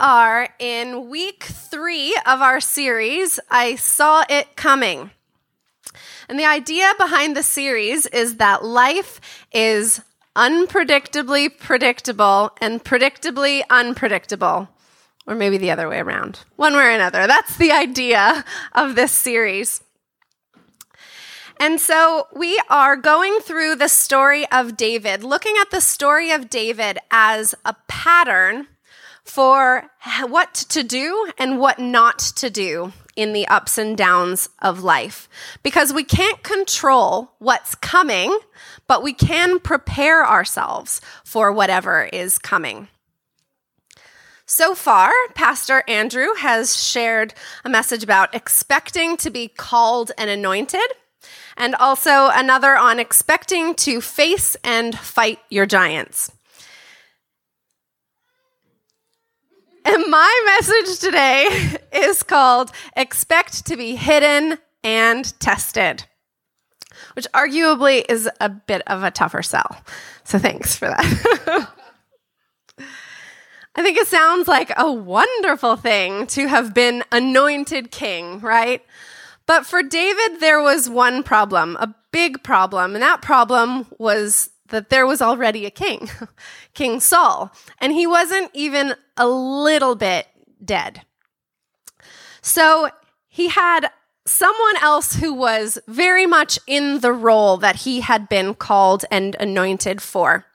Are in week three of our series, I Saw It Coming. And the idea behind the series is that life is unpredictably predictable and predictably unpredictable. Or maybe the other way around. One way or another. That's the idea of this series. And so we are going through the story of David, looking at the story of David as a pattern for what to do and what not to do in the ups and downs of life. Because we can't control what's coming, but we can prepare ourselves for whatever is coming. So far, Pastor Andrew has shared a message about expecting to be called and anointed, and also another on expecting to face and fight your giants. And my message today is called Expect to be Hidden and Tested, which arguably is a bit of a tougher sell. So thanks for that. I think it sounds like a wonderful thing to have been anointed king, right? But for David, there was one problem, a big problem, and that problem was that there was already a king, King Saul, and he wasn't even a little bit dead. So he had someone else who was very much in the role that he had been called and anointed for.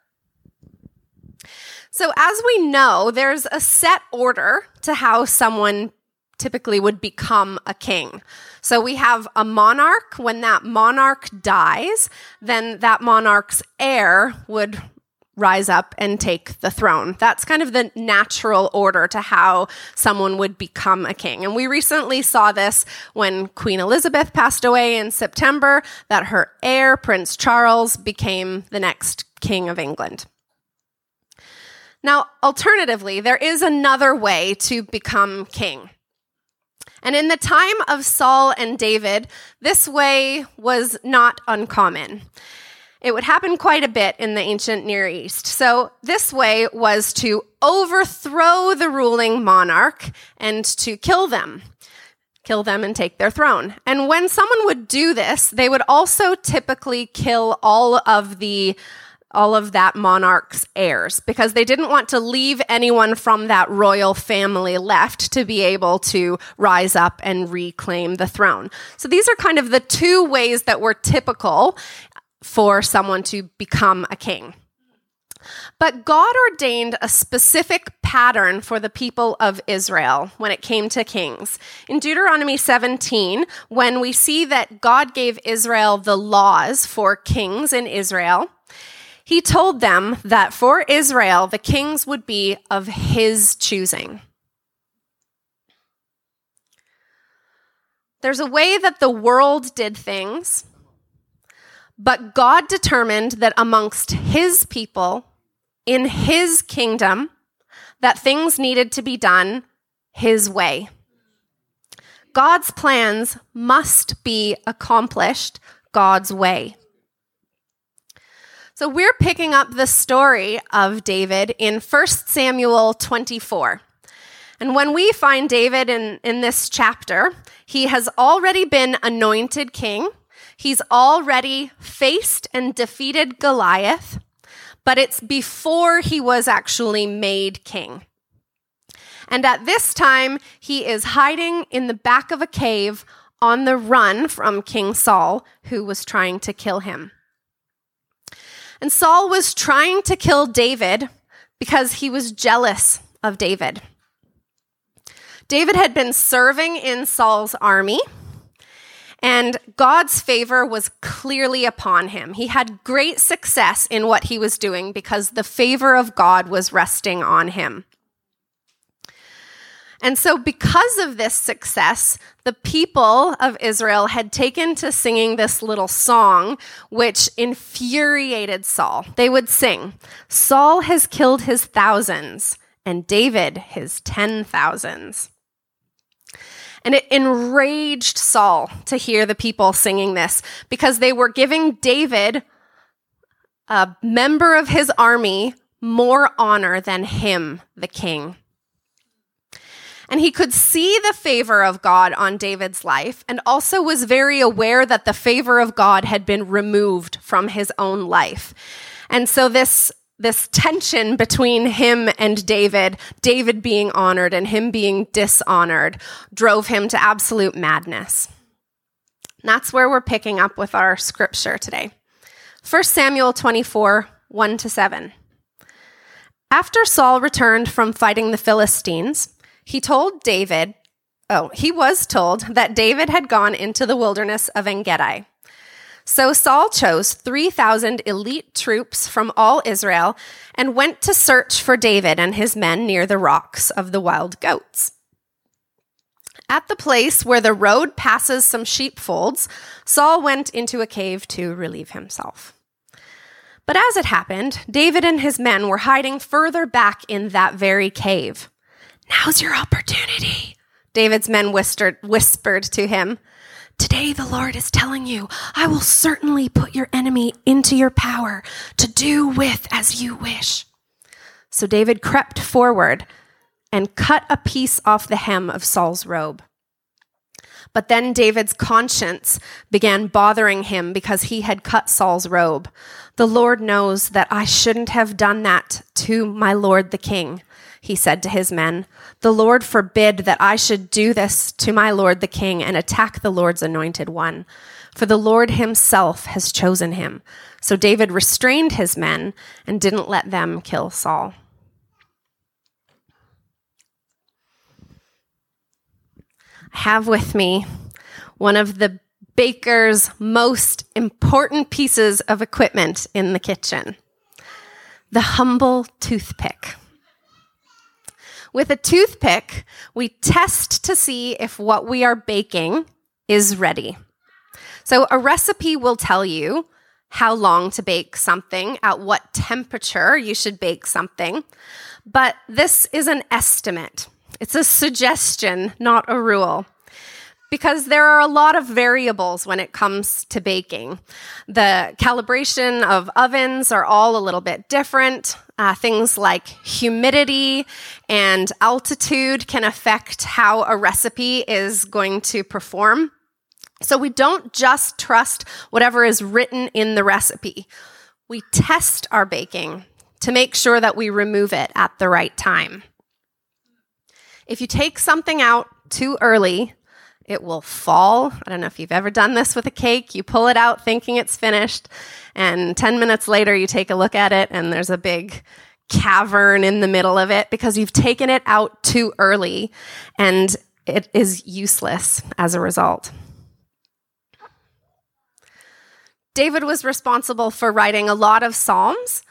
So, as we know, there's a set order to how someone typically would become a king. So we have a monarch. When that monarch dies, then that monarch's heir would rise up and take the throne. That's kind of the natural order to how someone would become a king. And we recently saw this when Queen Elizabeth passed away in September, that her heir, Prince Charles, became the next king of England. Now, alternatively, there is another way to become king. And in the time of Saul and David, this way was not uncommon. It would happen quite a bit in the ancient Near East. So, this way was to overthrow the ruling monarch and to kill them, kill them and take their throne. And when someone would do this, they would also typically kill all of the all of that monarch's heirs because they didn't want to leave anyone from that royal family left to be able to rise up and reclaim the throne. So these are kind of the two ways that were typical for someone to become a king. But God ordained a specific pattern for the people of Israel when it came to kings. In Deuteronomy 17, when we see that God gave Israel the laws for kings in Israel, he told them that for Israel, the kings would be of his choosing. There's a way that the world did things, but God determined that amongst his people, in his kingdom, that things needed to be done his way. God's plans must be accomplished God's way. So we're picking up the story of David in 1 Samuel 24. And when we find David in, in this chapter, he has already been anointed king. He's already faced and defeated Goliath, but it's before he was actually made king. And at this time, he is hiding in the back of a cave on the run from King Saul, who was trying to kill him. And Saul was trying to kill David because he was jealous of David. David had been serving in Saul's army, And God's favor was clearly upon him. He had great success in what he was doing because the favor of God was resting on him. And so, because of this success, the people of Israel had taken to singing this little song, which infuriated Saul. They would sing, Saul has killed his thousands, and David his ten thousands. And it enraged Saul to hear the people singing this because they were giving David, a member of his army, more honor than him, the king. And he could see the favor of God on David's life and also was very aware that the favor of God had been removed from his own life. And so this this tension between him and David, David being honored and him being dishonored, drove him to absolute madness. And that's where we're picking up with our scripture today. 1 Samuel 24, 1 to 7. After Saul returned from fighting the Philistines, he told David, oh, he was told that David had gone into the wilderness of Engedi. So Saul chose 3,000 elite troops from all Israel and went to search for David and his men near the rocks of the wild goats. At the place where the road passes some sheepfolds, Saul went into a cave to relieve himself. But as it happened, David and his men were hiding further back in that very cave. Now's your opportunity, David's men whispered, whispered to him. Today the Lord is telling you, I will certainly put your enemy into your power to do with as you wish. So David crept forward and cut a piece off the hem of Saul's robe. But then David's conscience began bothering him because he had cut Saul's robe. The Lord knows that I shouldn't have done that to my Lord the king he said to his men, The Lord forbid that I should do this to my Lord the king and attack the Lord's anointed one. For the Lord himself has chosen him. So David restrained his men and didn't let them kill Saul. I have with me one of the baker's most important pieces of equipment in the kitchen the humble toothpick. With a toothpick, we test to see if what we are baking is ready. So, a recipe will tell you how long to bake something, at what temperature you should bake something, but this is an estimate. It's a suggestion, not a rule because there are a lot of variables when it comes to baking. The calibration of ovens are all a little bit different. Uh, things like humidity and altitude can affect how a recipe is going to perform. So we don't just trust whatever is written in the recipe. We test our baking to make sure that we remove it at the right time. If you take something out too early, it will fall. I don't know if you've ever done this with a cake. You pull it out thinking it's finished, and 10 minutes later, you take a look at it, and there's a big cavern in the middle of it because you've taken it out too early, and it is useless as a result. David was responsible for writing a lot of Psalms.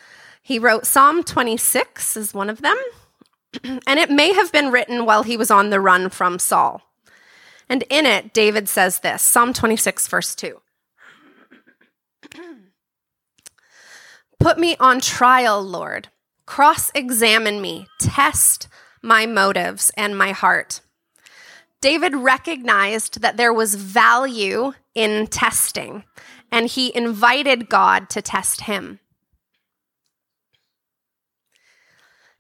He wrote Psalm 26 is one of them, and it may have been written while he was on the run from Saul. And in it, David says this Psalm 26, verse 2. Put me on trial, Lord. Cross examine me. Test my motives and my heart. David recognized that there was value in testing, and he invited God to test him.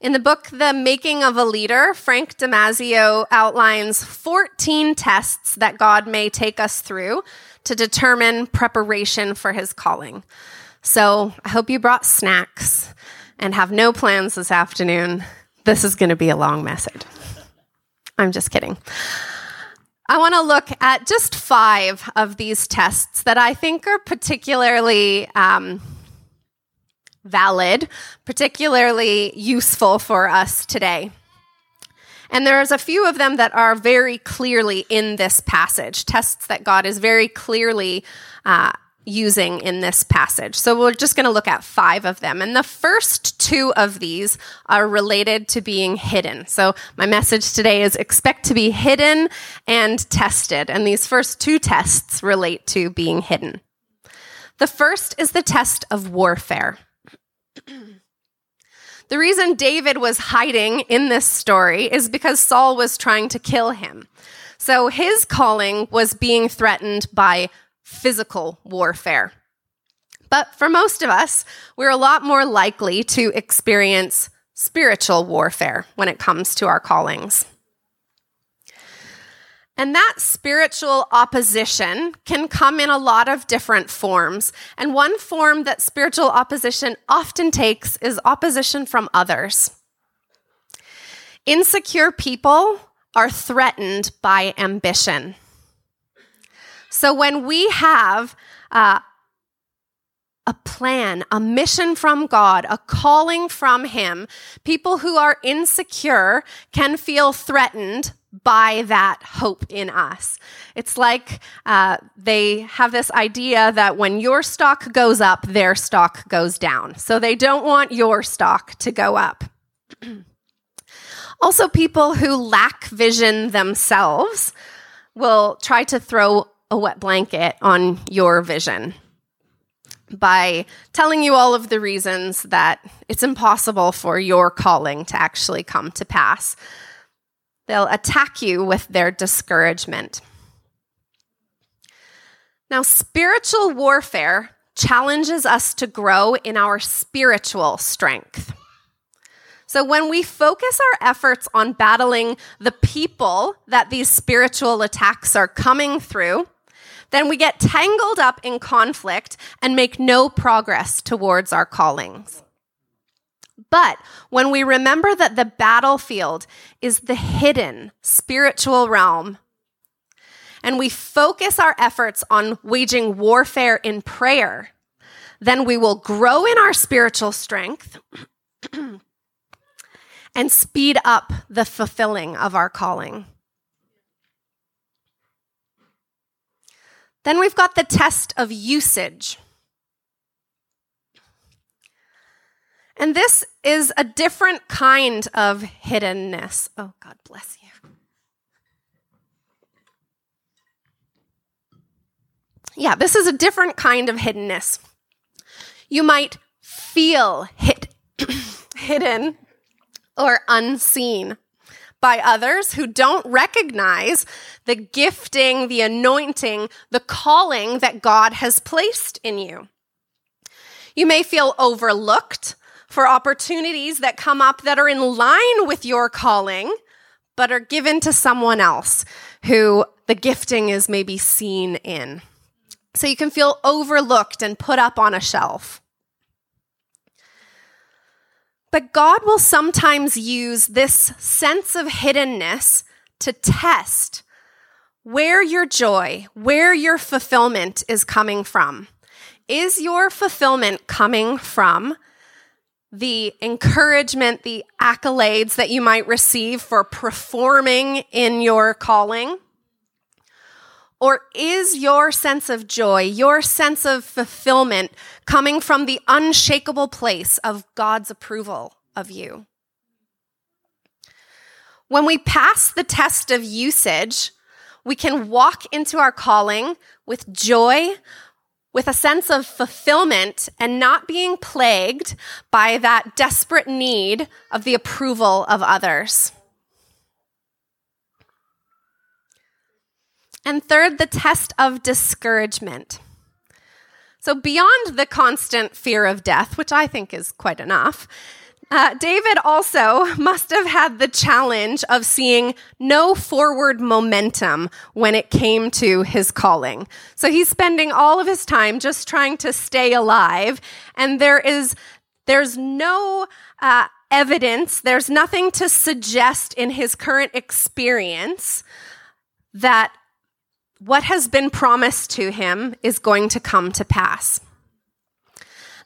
In the book, The Making of a Leader, Frank Damazio outlines 14 tests that God may take us through to determine preparation for his calling. So I hope you brought snacks and have no plans this afternoon. This is going to be a long message. I'm just kidding. I want to look at just five of these tests that I think are particularly um, valid, particularly useful for us today. And there's a few of them that are very clearly in this passage, tests that God is very clearly uh, using in this passage. So we're just going to look at five of them. And the first two of these are related to being hidden. So my message today is expect to be hidden and tested. And these first two tests relate to being hidden. The first is the test of warfare. the reason David was hiding in this story is because Saul was trying to kill him. So his calling was being threatened by physical warfare. But for most of us, we're a lot more likely to experience spiritual warfare when it comes to our callings. And that spiritual opposition can come in a lot of different forms. And one form that spiritual opposition often takes is opposition from others. Insecure people are threatened by ambition. So when we have uh, a plan, a mission from God, a calling from Him, people who are insecure can feel threatened by that hope in us. It's like uh, they have this idea that when your stock goes up, their stock goes down. So they don't want your stock to go up. also, people who lack vision themselves will try to throw a wet blanket on your vision by telling you all of the reasons that it's impossible for your calling to actually come to pass. They'll attack you with their discouragement. Now, spiritual warfare challenges us to grow in our spiritual strength. So, when we focus our efforts on battling the people that these spiritual attacks are coming through, then we get tangled up in conflict and make no progress towards our callings. But when we remember that the battlefield is the hidden spiritual realm, and we focus our efforts on waging warfare in prayer, then we will grow in our spiritual strength and speed up the fulfilling of our calling. Then we've got the test of usage. And this is a different kind of hiddenness. Oh, God bless you. Yeah, this is a different kind of hiddenness. You might feel hid- hidden or unseen by others who don't recognize the gifting, the anointing, the calling that God has placed in you. You may feel overlooked for opportunities that come up that are in line with your calling, but are given to someone else who the gifting is maybe seen in. So you can feel overlooked and put up on a shelf. But God will sometimes use this sense of hiddenness to test where your joy, where your fulfillment is coming from. Is your fulfillment coming from the encouragement, the accolades that you might receive for performing in your calling? Or is your sense of joy, your sense of fulfillment coming from the unshakable place of God's approval of you? When we pass the test of usage, we can walk into our calling with joy, with a sense of fulfillment, and not being plagued by that desperate need of the approval of others. And third, the test of discouragement. So, beyond the constant fear of death, which I think is quite enough, uh, David also must have had the challenge of seeing no forward momentum when it came to his calling. So he's spending all of his time just trying to stay alive, and there is there's no uh, evidence, there's nothing to suggest in his current experience that what has been promised to him is going to come to pass.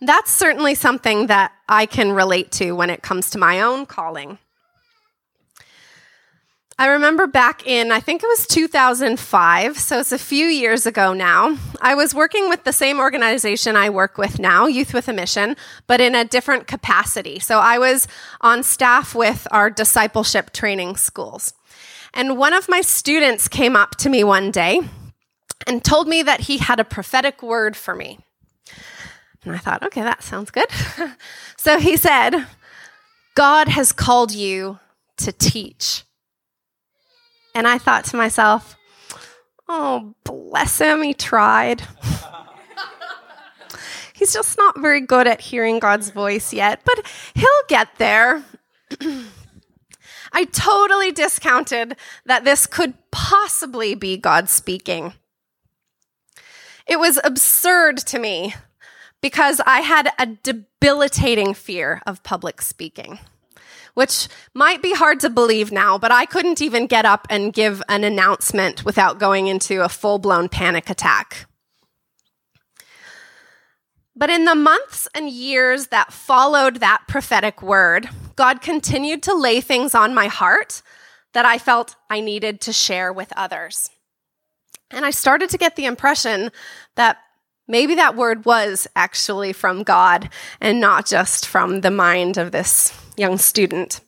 That's certainly something that I can relate to when it comes to my own calling. I remember back in, I think it was 2005, so it's a few years ago now. I was working with the same organization I work with now, Youth with a Mission, but in a different capacity. So I was on staff with our discipleship training schools. And one of my students came up to me one day and told me that he had a prophetic word for me. And I thought, okay, that sounds good. so he said, God has called you to teach. And I thought to myself, oh, bless him, he tried. He's just not very good at hearing God's voice yet, but he'll get there. I totally discounted that this could possibly be God speaking. It was absurd to me because I had a debilitating fear of public speaking which might be hard to believe now, but I couldn't even get up and give an announcement without going into a full blown panic attack. But in the months and years that followed that prophetic word, God continued to lay things on my heart that I felt I needed to share with others. And I started to get the impression that maybe that word was actually from God and not just from the mind of this young student.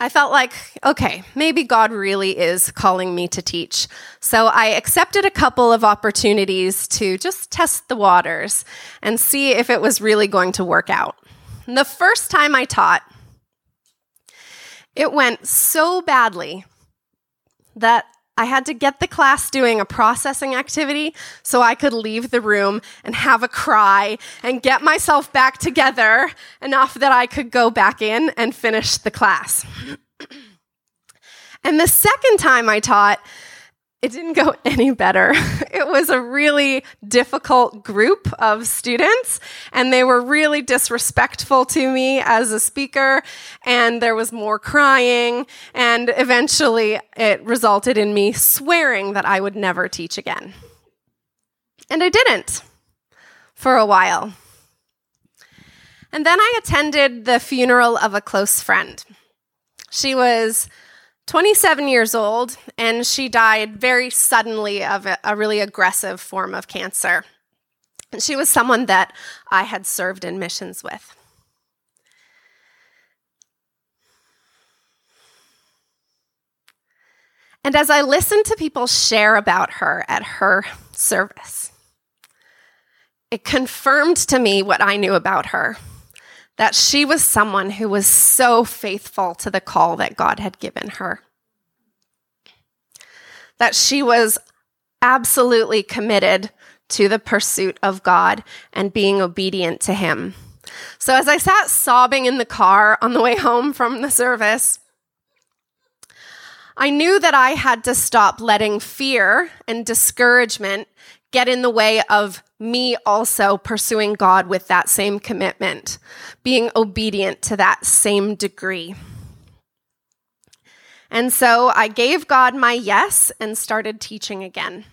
I felt like, okay, maybe God really is calling me to teach. So I accepted a couple of opportunities to just test the waters and see if it was really going to work out. And the first time I taught, it went so badly that I had to get the class doing a processing activity so I could leave the room and have a cry and get myself back together enough that I could go back in and finish the class. and the second time I taught, it didn't go any better. It was a really difficult group of students, and they were really disrespectful to me as a speaker, and there was more crying, and eventually it resulted in me swearing that I would never teach again. And I didn't for a while. And then I attended the funeral of a close friend. She was 27 years old, and she died very suddenly of a, a, really aggressive form of cancer. And she was someone that I had served in missions with. And as I listened to people share about her at her service, it confirmed to me what I knew about her that she was someone who was so faithful to the call that God had given her. That she was absolutely committed to the pursuit of God and being obedient to Him. So, as I sat sobbing in the car on the way home from the service, I knew that I had to stop letting fear and discouragement get in the way of me also pursuing God with that same commitment, being obedient to that same degree. And so I gave God my yes and started teaching again.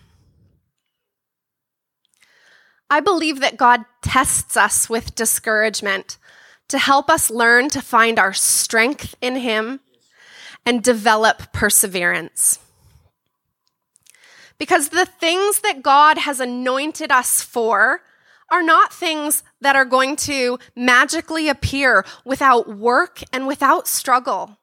I believe that God tests us with discouragement to help us learn to find our strength in Him and develop perseverance. Because the things that God has anointed us for are not things that are going to magically appear without work and without struggle.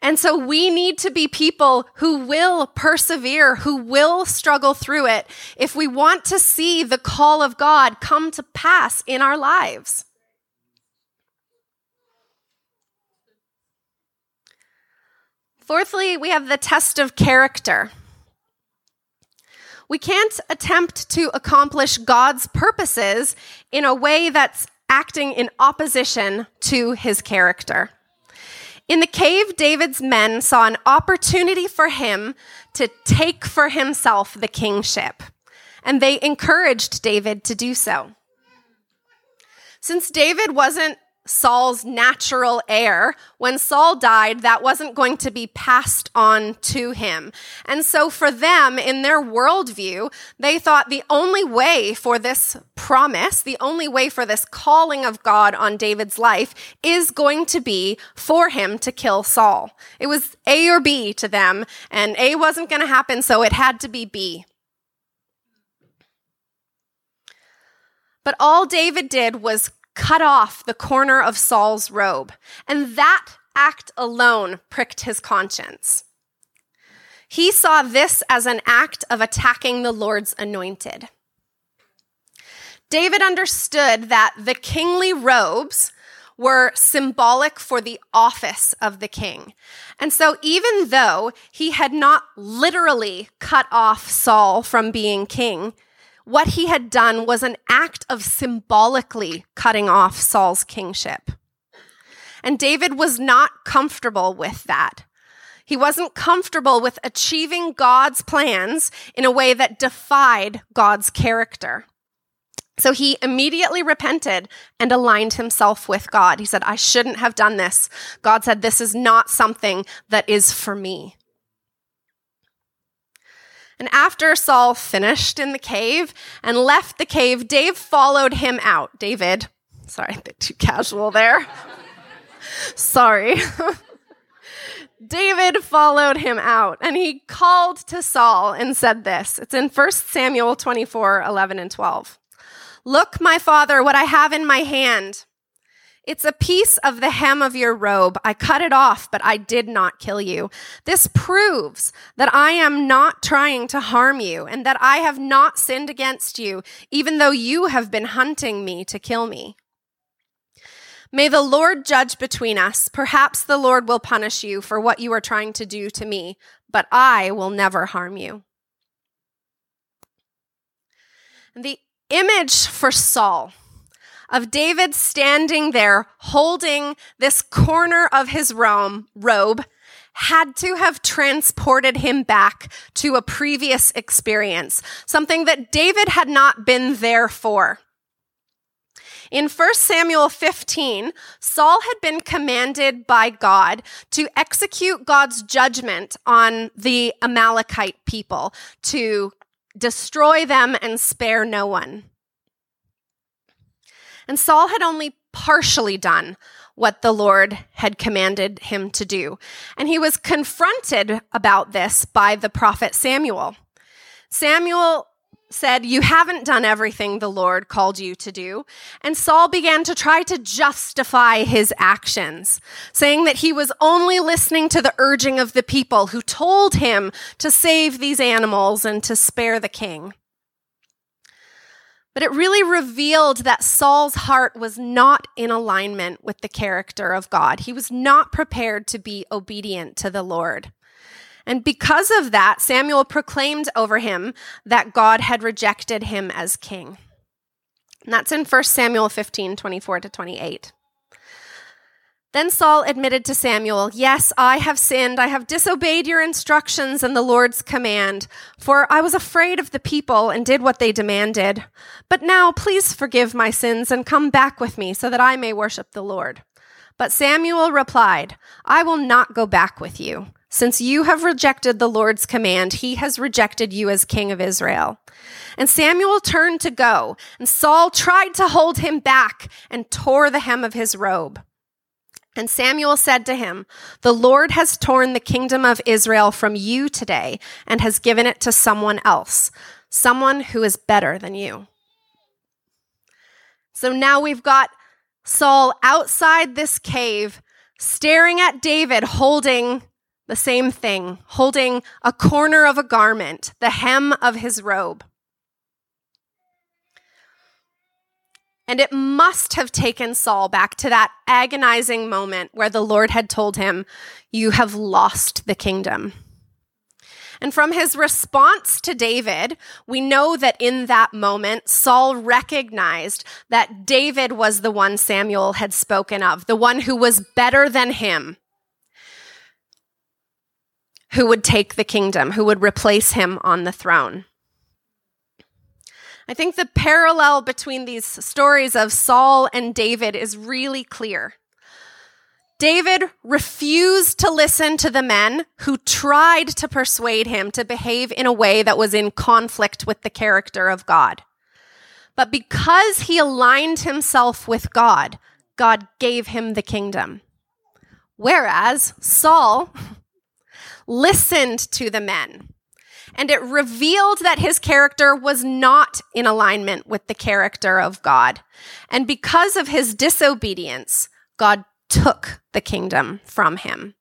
And so we need to be people who will persevere, who will struggle through it if we want to see the call of God come to pass in our lives. Fourthly, we have the test of character. We can't attempt to accomplish God's purposes in a way that's acting in opposition to his character. In the cave, David's men saw an opportunity for him to take for himself the kingship, and they encouraged David to do so. Since David wasn't Saul's natural heir. When Saul died, that wasn't going to be passed on to him. And so for them, in their worldview, they thought the only way for this promise, the only way for this calling of God on David's life is going to be for him to kill Saul. It was A or B to them, and A wasn't going to happen, so it had to be B. But all David did was cut off the corner of Saul's robe, and that act alone pricked his conscience. He saw this as an act of attacking the Lord's anointed. David understood that the kingly robes were symbolic for the office of the king. And so, even though he had not literally cut off Saul from being king, what he had done was an act of symbolically cutting off Saul's kingship. And David was not comfortable with that. He wasn't comfortable with achieving God's plans in a way that defied God's character. So he immediately repented and aligned himself with God. He said, I shouldn't have done this. God said, This is not something that is for me. And after Saul finished in the cave and left the cave, Dave followed him out. David, sorry, a bit too casual there. sorry. David followed him out and he called to Saul and said this. It's in 1 Samuel 24 11 and 12. Look, my father, what I have in my hand. It's a piece of the hem of your robe. I cut it off, but I did not kill you. This proves that I am not trying to harm you and that I have not sinned against you, even though you have been hunting me to kill me. May the Lord judge between us. Perhaps the Lord will punish you for what you are trying to do to me, but I will never harm you. The image for Saul of David standing there holding this corner of his robe had to have transported him back to a previous experience, something that David had not been there for. In 1 Samuel 15, Saul had been commanded by God to execute God's judgment on the Amalekite people, to destroy them and spare no one. And Saul had only partially done what the Lord had commanded him to do. And he was confronted about this by the prophet Samuel. Samuel said, You haven't done everything the Lord called you to do. And Saul began to try to justify his actions, saying that he was only listening to the urging of the people who told him to save these animals and to spare the king. But it really revealed that Saul's heart was not in alignment with the character of God. He was not prepared to be obedient to the Lord. And because of that, Samuel proclaimed over him that God had rejected him as king. And that's in 1 Samuel 15 24 to 28. Then Saul admitted to Samuel, Yes, I have sinned. I have disobeyed your instructions and the Lord's command, for I was afraid of the people and did what they demanded. But now please forgive my sins and come back with me so that I may worship the Lord. But Samuel replied, I will not go back with you. Since you have rejected the Lord's command, he has rejected you as king of Israel. And Samuel turned to go, and Saul tried to hold him back and tore the hem of his robe. And Samuel said to him, The Lord has torn the kingdom of Israel from you today and has given it to someone else, someone who is better than you. So now we've got Saul outside this cave, staring at David, holding the same thing, holding a corner of a garment, the hem of his robe. And it must have taken Saul back to that agonizing moment where the Lord had told him, You have lost the kingdom. And from his response to David, we know that in that moment, Saul recognized that David was the one Samuel had spoken of, the one who was better than him, who would take the kingdom, who would replace him on the throne. I think the parallel between these stories of Saul and David is really clear. David refused to listen to the men who tried to persuade him to behave in a way that was in conflict with the character of God. But because he aligned himself with God, God gave him the kingdom. Whereas Saul listened to the men and it revealed that his character was not in alignment with the character of God. And because of his disobedience, God took the kingdom from him.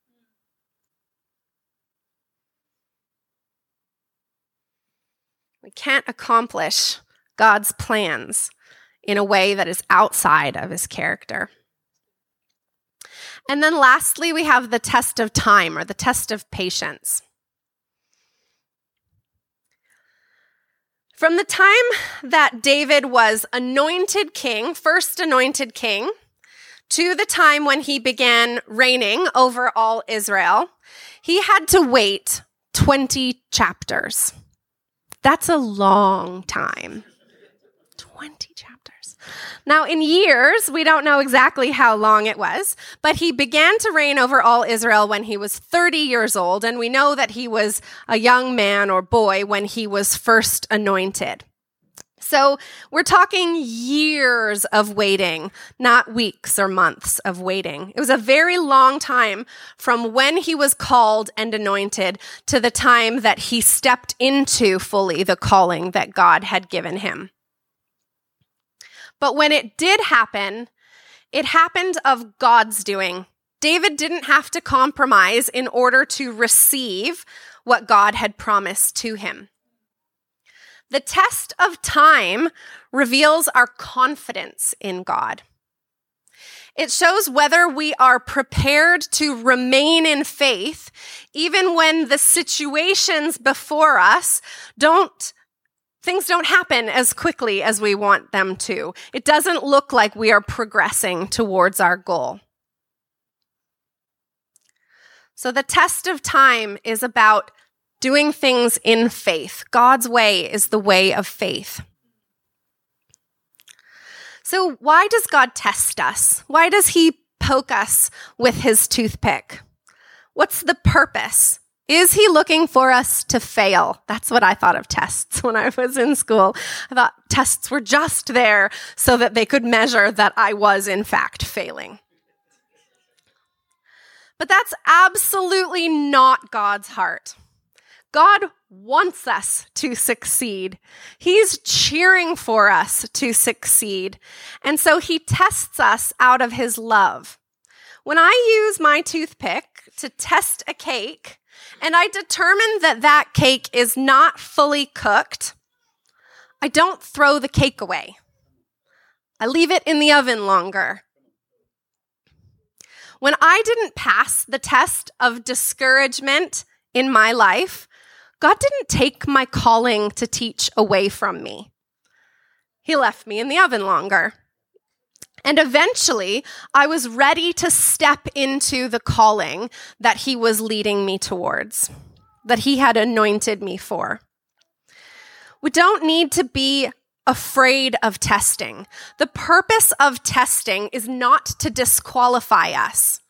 We can't accomplish God's plans in a way that is outside of his character. And then lastly, we have the test of time or the test of patience. From the time that David was anointed king, first anointed king, to the time when he began reigning over all Israel, he had to wait 20 chapters. That's a long time. 20 chapters. Now, in years, we don't know exactly how long it was, but he began to reign over all Israel when he was 30 years old, and we know that he was a young man or boy when he was first anointed. So we're talking years of waiting, not weeks or months of waiting. It was a very long time from when he was called and anointed to the time that he stepped into fully the calling that God had given him. But when it did happen, it happened of God's doing. David didn't have to compromise in order to receive what God had promised to him. The test of time reveals our confidence in God. It shows whether we are prepared to remain in faith, even when the situations before us don't, things don't happen as quickly as we want them to. It doesn't look like we are progressing towards our goal. So the test of time is about doing things in faith. God's way is the way of faith. So, why does God test us? Why does He poke us with His toothpick? What's the purpose? Is he looking for us to fail? That's what I thought of tests when I was in school. I thought tests were just there so that they could measure that I was, in fact, failing. But that's absolutely not God's heart. God wants us to succeed. He's cheering for us to succeed. And so he tests us out of his love. When I use my toothpick to test a cake and I determine that that cake is not fully cooked, I don't throw the cake away. I leave it in the oven longer. When I didn't pass the test of discouragement in my life, God didn't take my calling to teach away from me. He left me in the oven longer. And eventually, I was ready to step into the calling that He was leading me towards, that He had anointed me for. We don't need to be afraid of testing. The purpose of testing is not to disqualify us.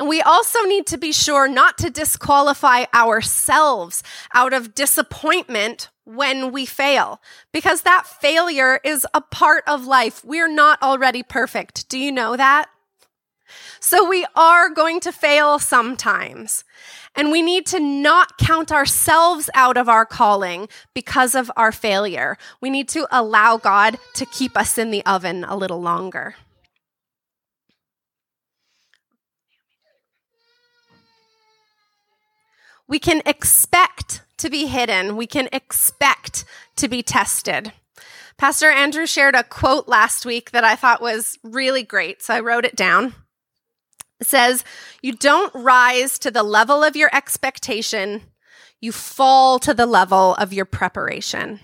And we also need to be sure not to disqualify ourselves out of disappointment when we fail, because that failure is a part of life. We're not already perfect. Do you know that? So we are going to fail sometimes. And we need to not count ourselves out of our calling because of our failure. We need to allow God to keep us in the oven a little longer. We can expect to be hidden. We can expect to be tested. Pastor Andrew shared a quote last week that I thought was really great, so I wrote it down. It says, You don't rise to the level of your expectation, you fall to the level of your preparation.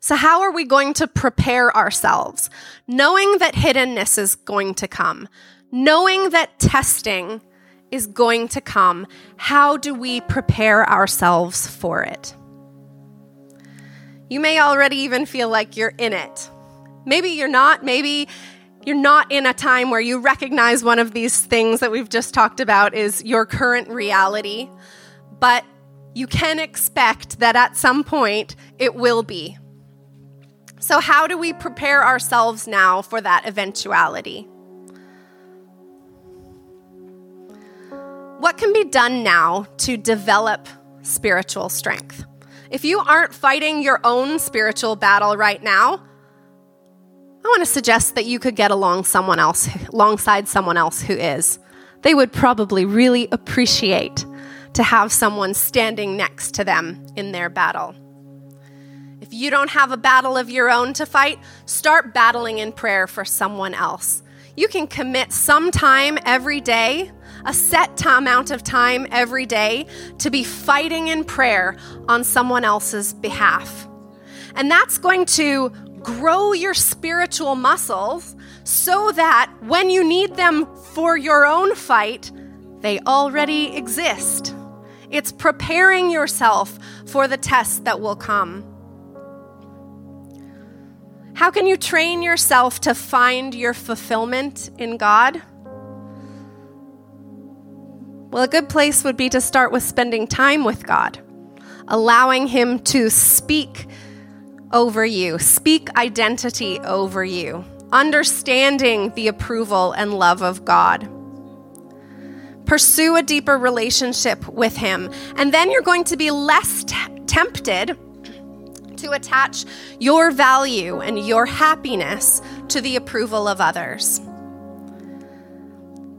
So, how are we going to prepare ourselves? Knowing that hiddenness is going to come, knowing that testing is going to come, how do we prepare ourselves for it? You may already even feel like you're in it. Maybe you're not. Maybe you're not in a time where you recognize one of these things that we've just talked about is your current reality. But you can expect that at some point it will be. So, how do we prepare ourselves now for that eventuality? What can be done now to develop spiritual strength? If you aren't fighting your own spiritual battle right now, I want to suggest that you could get along someone else alongside someone else who is. They would probably really appreciate to have someone standing next to them in their battle. If you don't have a battle of your own to fight, start battling in prayer for someone else. You can commit some time every day a set amount of time every day to be fighting in prayer on someone else's behalf. And that's going to grow your spiritual muscles so that when you need them for your own fight, they already exist. It's preparing yourself for the test that will come. How can you train yourself to find your fulfillment in God? Well, a good place would be to start with spending time with God, allowing Him to speak over you, speak identity over you, understanding the approval and love of God. Pursue a deeper relationship with Him, and then you're going to be less t- tempted to attach your value and your happiness to the approval of others.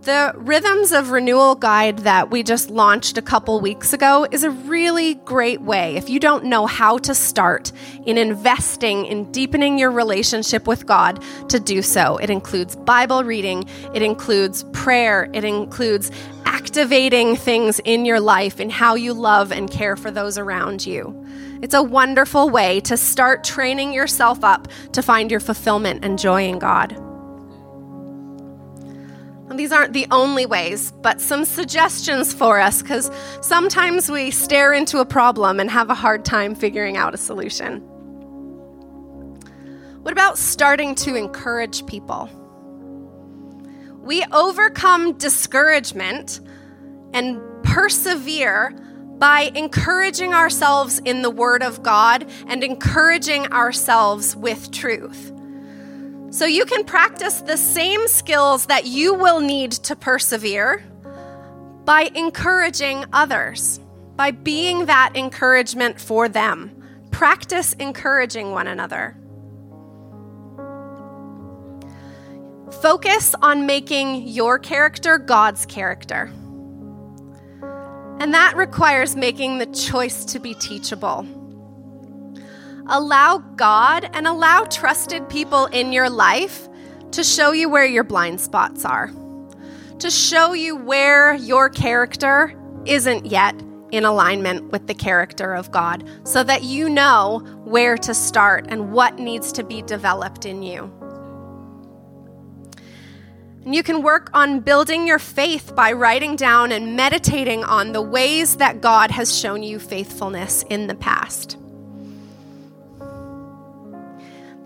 The Rhythms of Renewal guide that we just launched a couple weeks ago is a really great way if you don't know how to start in investing in deepening your relationship with God to do so. It includes Bible reading, it includes prayer, it includes activating things in your life and how you love and care for those around you. It's a wonderful way to start training yourself up to find your fulfillment and joy in God. These aren't the only ways, but some suggestions for us because sometimes we stare into a problem and have a hard time figuring out a solution. What about starting to encourage people? We overcome discouragement and persevere by encouraging ourselves in the Word of God and encouraging ourselves with truth. So you can practice the same skills that you will need to persevere by encouraging others, by being that encouragement for them. Practice encouraging one another. Focus on making your character God's character. And that requires making the choice to be teachable allow God and allow trusted people in your life to show you where your blind spots are, to show you where your character isn't yet in alignment with the character of God, so that you know where to start and what needs to be developed in you. And you can work on building your faith by writing down and meditating on the ways that God has shown you faithfulness in the past.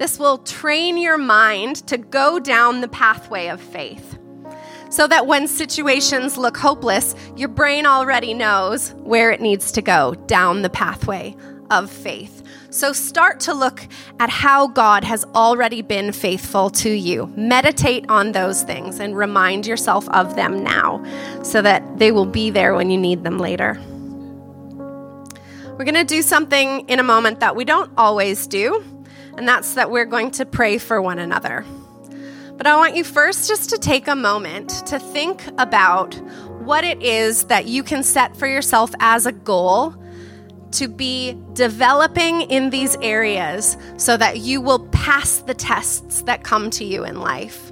This will train your mind to go down the pathway of faith. So that when situations look hopeless, your brain already knows where it needs to go down the pathway of faith. So start to look at how God has already been faithful to you. Meditate on those things and remind yourself of them now so that they will be there when you need them later. We're going to do something in a moment that we don't always do and that's that we're going to pray for one another. But I want you first just to take a moment to think about what it is that you can set for yourself as a goal to be developing in these areas so that you will pass the tests that come to you in life.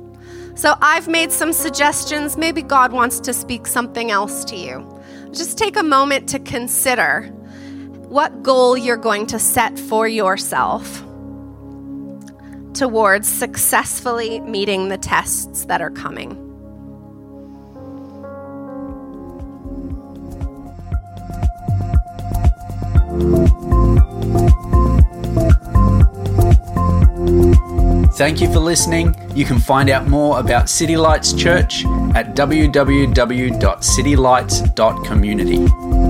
So I've made some suggestions. Maybe God wants to speak something else to you. Just take a moment to consider what goal you're going to set for yourself towards successfully meeting the tests that are coming. Thank you for listening. You can find out more about City Lights Church at www.citylights.community.